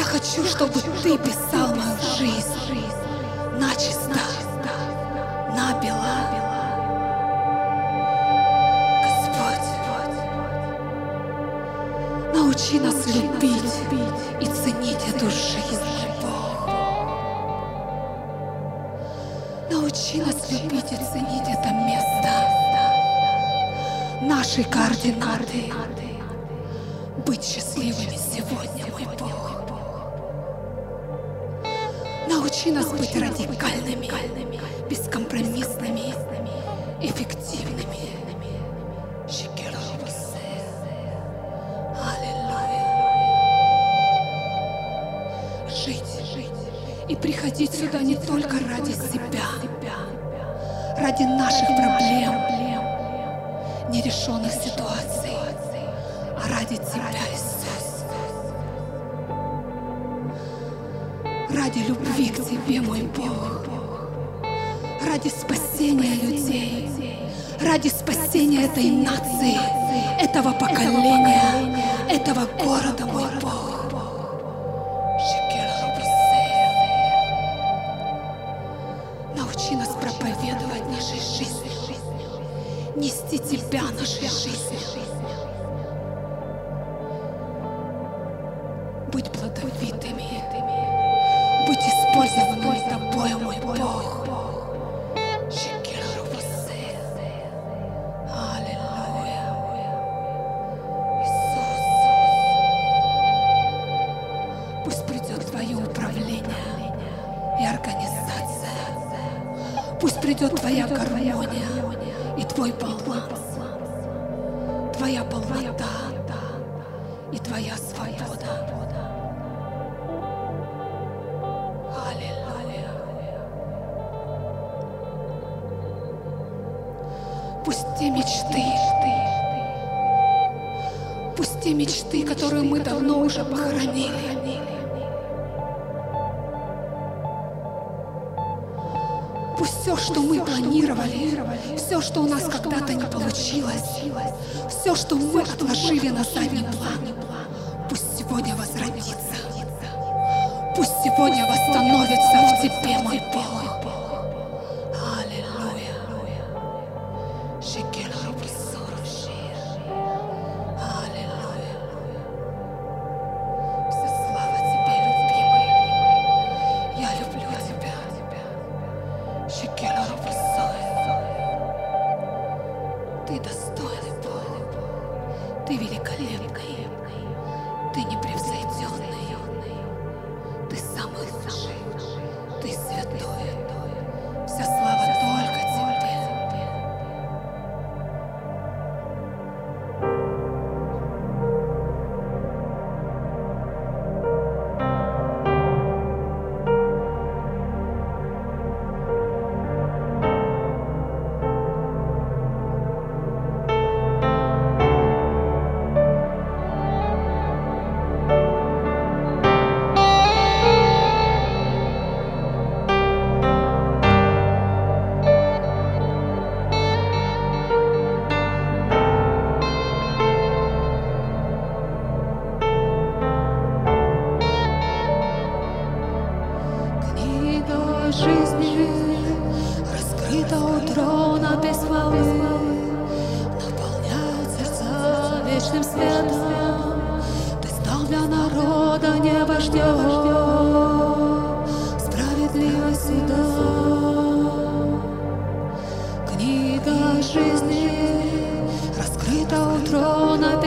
Я хочу, чтобы ты писал мою жизнь начисто, набело. Господь, научи нас любить и ценить эту жизнь, Бог. Научи нас любить и ценить это место, наши координаты, быть счастливыми сегодня, мой Научи нас быть радикальными, бескомпромиссными, эффективными. Аллилуйя. Жить и приходить сюда не только ради себя, ради наших проблем, нерешенных ситуаций, а ради Тебя, Иисус. Ради любви к Тебе, мой Бог. Ради спасения людей. Ради спасения этой нации, этого поколения, этого города, придет Твоя гармония и Твой баланс, Твоя полнота и Твоя свобода. Аллилуйя. Пусть те мечты, пусть те мечты, которые мы давно уже похоронили, Пусть все, что мы планировали, все, что у нас когда-то не получилось, все, что мы отложили на задний план, пусть сегодня возродится. Пусть сегодня восстановится в Тебе, мой Бог.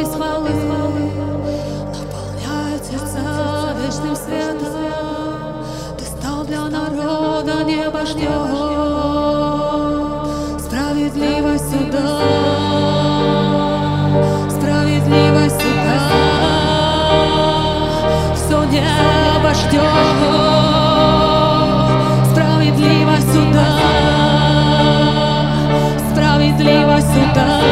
Без хвалы, наполняет вечным светом. Ты стал для народа небо ждет справедливость суда. Справедливость суда. Все небо ждет справедливость. Справедливость суда.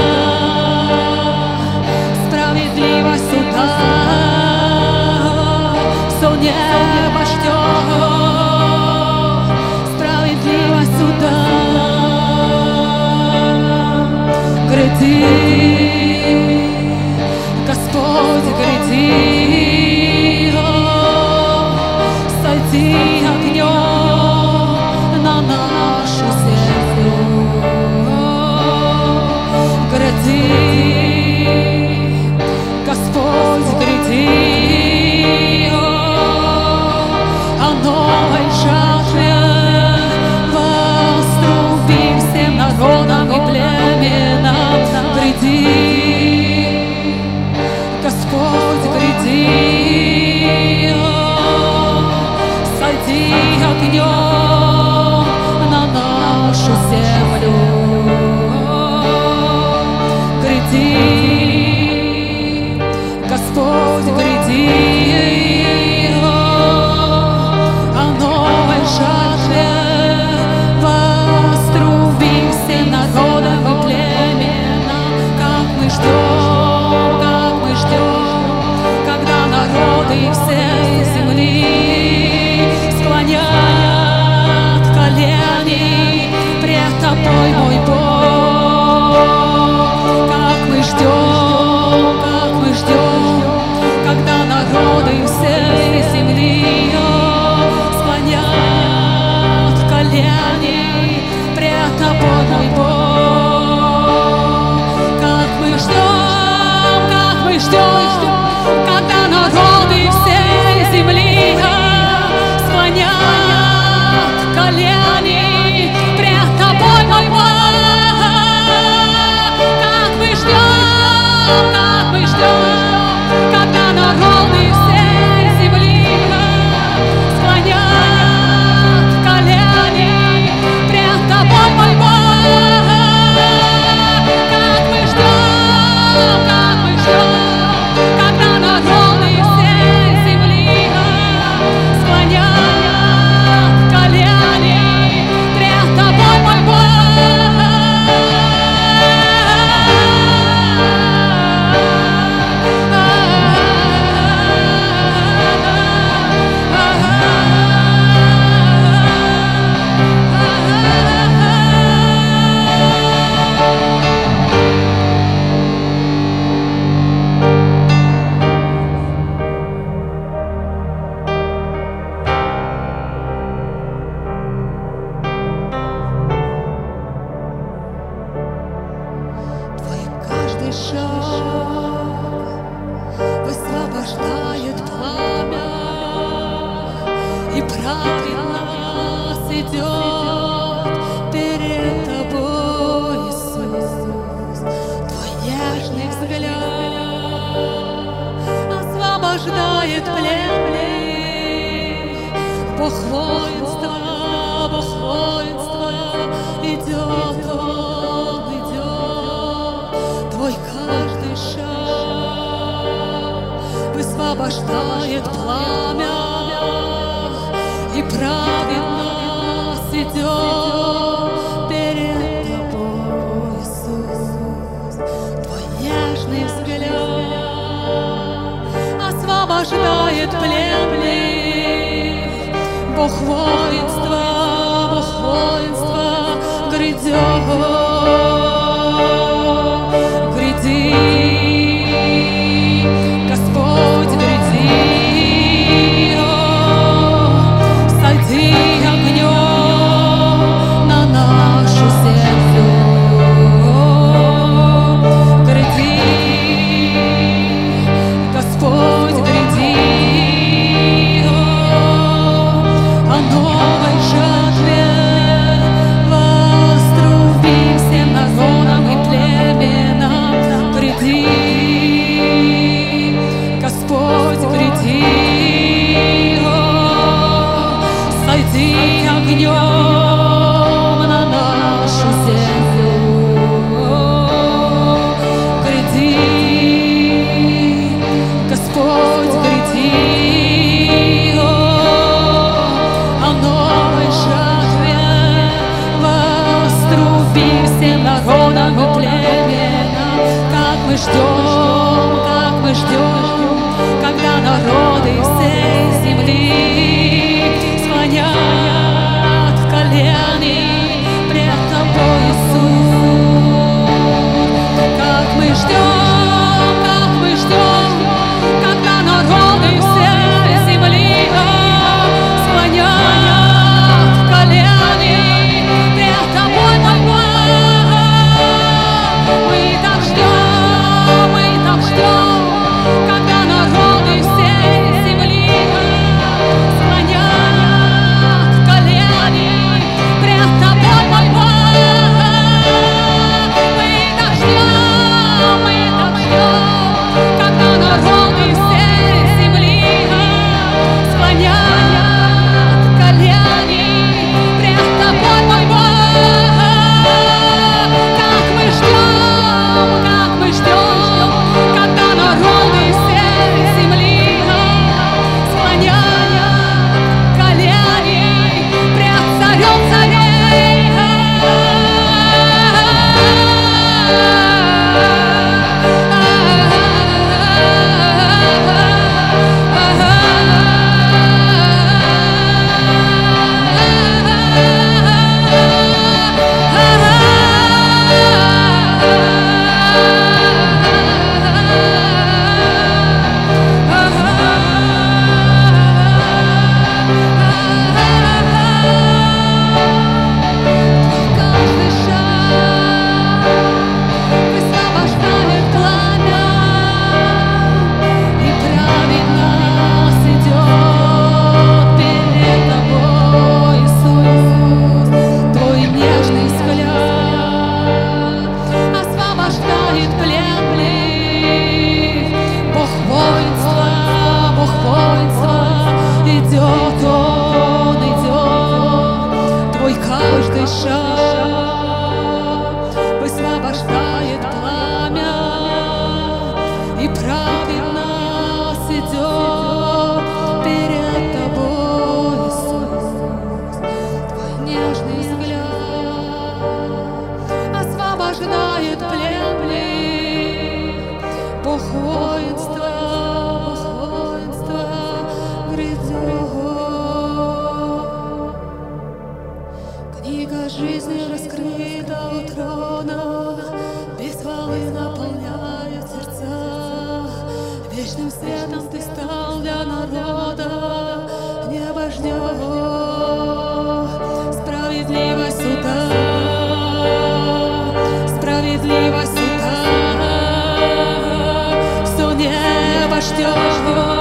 Все святой мой Бог, как мы ждем. освобождает пламя, и праведно идет перед тобой, Иисус. Твой нежный взгляд освобождает плен. Бог воїнства, Бог воїнства, гридзього. e pra Вечным светом ты стал для народа, не вождем, справедливость суда, справедливость суда, все небо ждет,